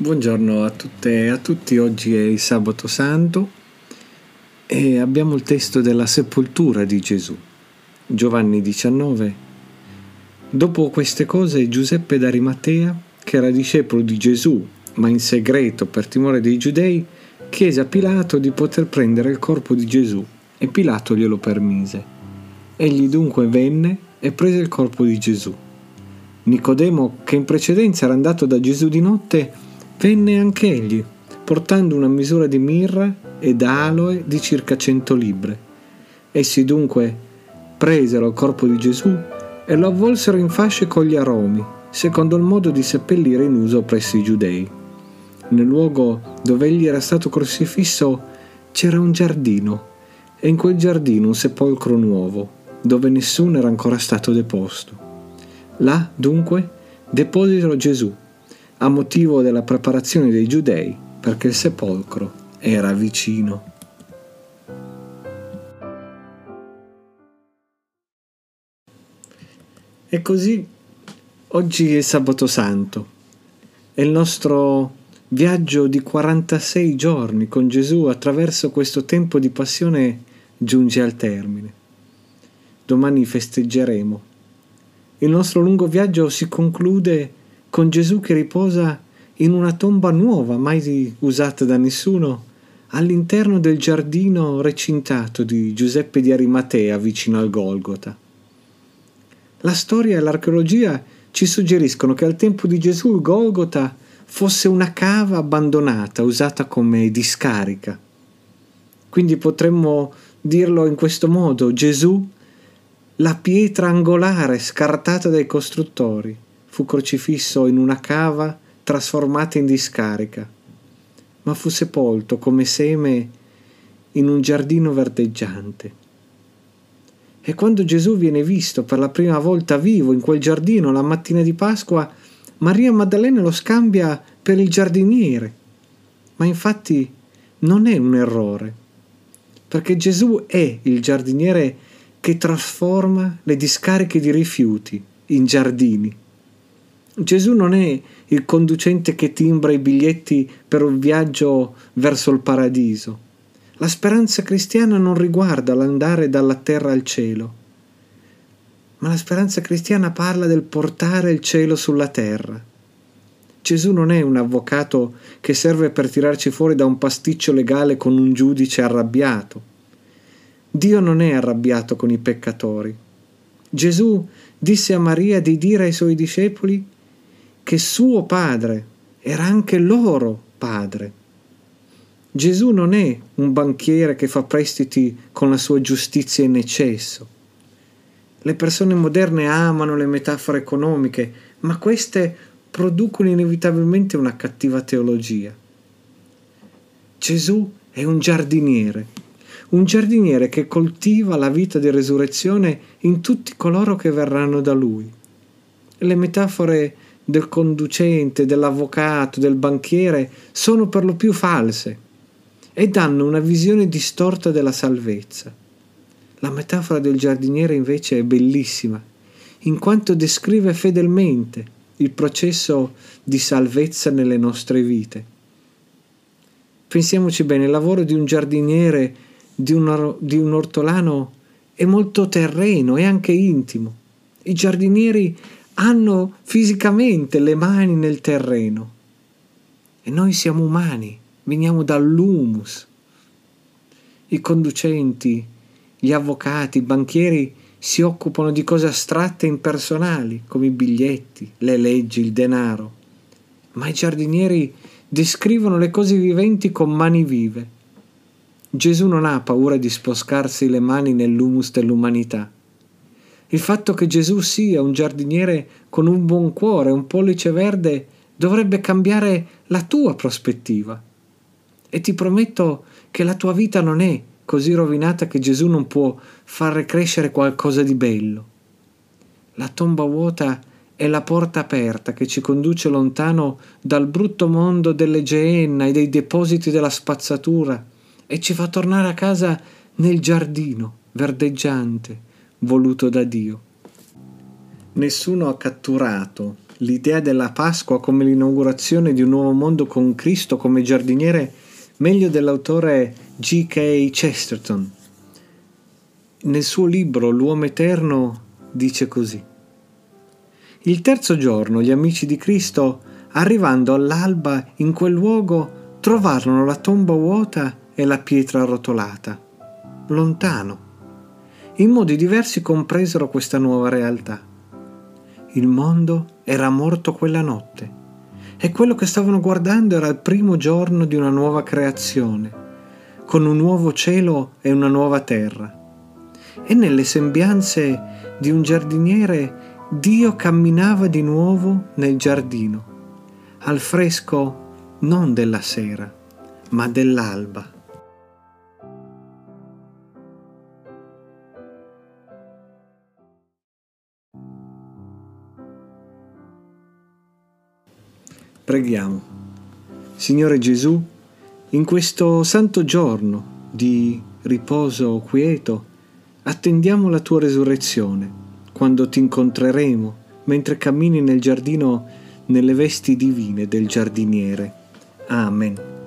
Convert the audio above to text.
Buongiorno a tutte e a tutti, oggi è il sabato santo e abbiamo il testo della sepoltura di Gesù. Giovanni 19. Dopo queste cose Giuseppe d'Arimatea, che era discepolo di Gesù, ma in segreto per timore dei giudei, chiese a Pilato di poter prendere il corpo di Gesù e Pilato glielo permise. Egli dunque venne e prese il corpo di Gesù. Nicodemo, che in precedenza era andato da Gesù di notte, Venne anch'egli, portando una misura di mirra e d'aloe di circa cento libbre. Essi dunque presero il corpo di Gesù e lo avvolsero in fasce con gli aromi, secondo il modo di seppellire in uso presso i giudei. Nel luogo dove egli era stato crocifisso c'era un giardino e in quel giardino un sepolcro nuovo, dove nessuno era ancora stato deposto. Là, dunque, deposero Gesù a motivo della preparazione dei giudei perché il sepolcro era vicino. E così oggi è sabato santo e il nostro viaggio di 46 giorni con Gesù attraverso questo tempo di passione giunge al termine. Domani festeggeremo. Il nostro lungo viaggio si conclude con Gesù che riposa in una tomba nuova, mai usata da nessuno, all'interno del giardino recintato di Giuseppe di Arimatea vicino al Golgota. La storia e l'archeologia ci suggeriscono che al tempo di Gesù il Golgota fosse una cava abbandonata, usata come discarica. Quindi potremmo dirlo in questo modo, Gesù, la pietra angolare scartata dai costruttori, fu crocifisso in una cava trasformata in discarica, ma fu sepolto come seme in un giardino verdeggiante. E quando Gesù viene visto per la prima volta vivo in quel giardino la mattina di Pasqua, Maria Maddalena lo scambia per il giardiniere. Ma infatti non è un errore, perché Gesù è il giardiniere che trasforma le discariche di rifiuti in giardini. Gesù non è il conducente che timbra i biglietti per un viaggio verso il paradiso. La speranza cristiana non riguarda l'andare dalla terra al cielo, ma la speranza cristiana parla del portare il cielo sulla terra. Gesù non è un avvocato che serve per tirarci fuori da un pasticcio legale con un giudice arrabbiato. Dio non è arrabbiato con i peccatori. Gesù disse a Maria di dire ai suoi discepoli che suo padre era anche loro padre. Gesù non è un banchiere che fa prestiti con la sua giustizia in eccesso. Le persone moderne amano le metafore economiche, ma queste producono inevitabilmente una cattiva teologia. Gesù è un giardiniere, un giardiniere che coltiva la vita di resurrezione in tutti coloro che verranno da lui. Le metafore del conducente, dell'avvocato, del banchiere sono per lo più false e danno una visione distorta della salvezza. La metafora del giardiniere invece è bellissima, in quanto descrive fedelmente il processo di salvezza nelle nostre vite. Pensiamoci bene, il lavoro di un giardiniere, di un, di un ortolano, è molto terreno e anche intimo. I giardinieri hanno fisicamente le mani nel terreno. E noi siamo umani, veniamo dall'humus. I conducenti, gli avvocati, i banchieri si occupano di cose astratte e impersonali, come i biglietti, le leggi, il denaro. Ma i giardinieri descrivono le cose viventi con mani vive. Gesù non ha paura di sposcarsi le mani nell'humus dell'umanità il fatto che Gesù sia un giardiniere con un buon cuore, un pollice verde, dovrebbe cambiare la tua prospettiva. E ti prometto che la tua vita non è così rovinata che Gesù non può far crescere qualcosa di bello. La tomba vuota è la porta aperta che ci conduce lontano dal brutto mondo delle geenna e dei depositi della spazzatura e ci fa tornare a casa nel giardino verdeggiante voluto da Dio. Nessuno ha catturato l'idea della Pasqua come l'inaugurazione di un nuovo mondo con Cristo come giardiniere meglio dell'autore G.K. Chesterton. Nel suo libro L'uomo eterno dice così. Il terzo giorno gli amici di Cristo, arrivando all'alba in quel luogo, trovarono la tomba vuota e la pietra arrotolata, lontano. In modi diversi compresero questa nuova realtà. Il mondo era morto quella notte e quello che stavano guardando era il primo giorno di una nuova creazione, con un nuovo cielo e una nuova terra. E nelle sembianze di un giardiniere Dio camminava di nuovo nel giardino, al fresco non della sera, ma dell'alba. Preghiamo. Signore Gesù, in questo santo giorno di riposo quieto, attendiamo la tua resurrezione, quando ti incontreremo mentre cammini nel giardino nelle vesti divine del giardiniere. Amen.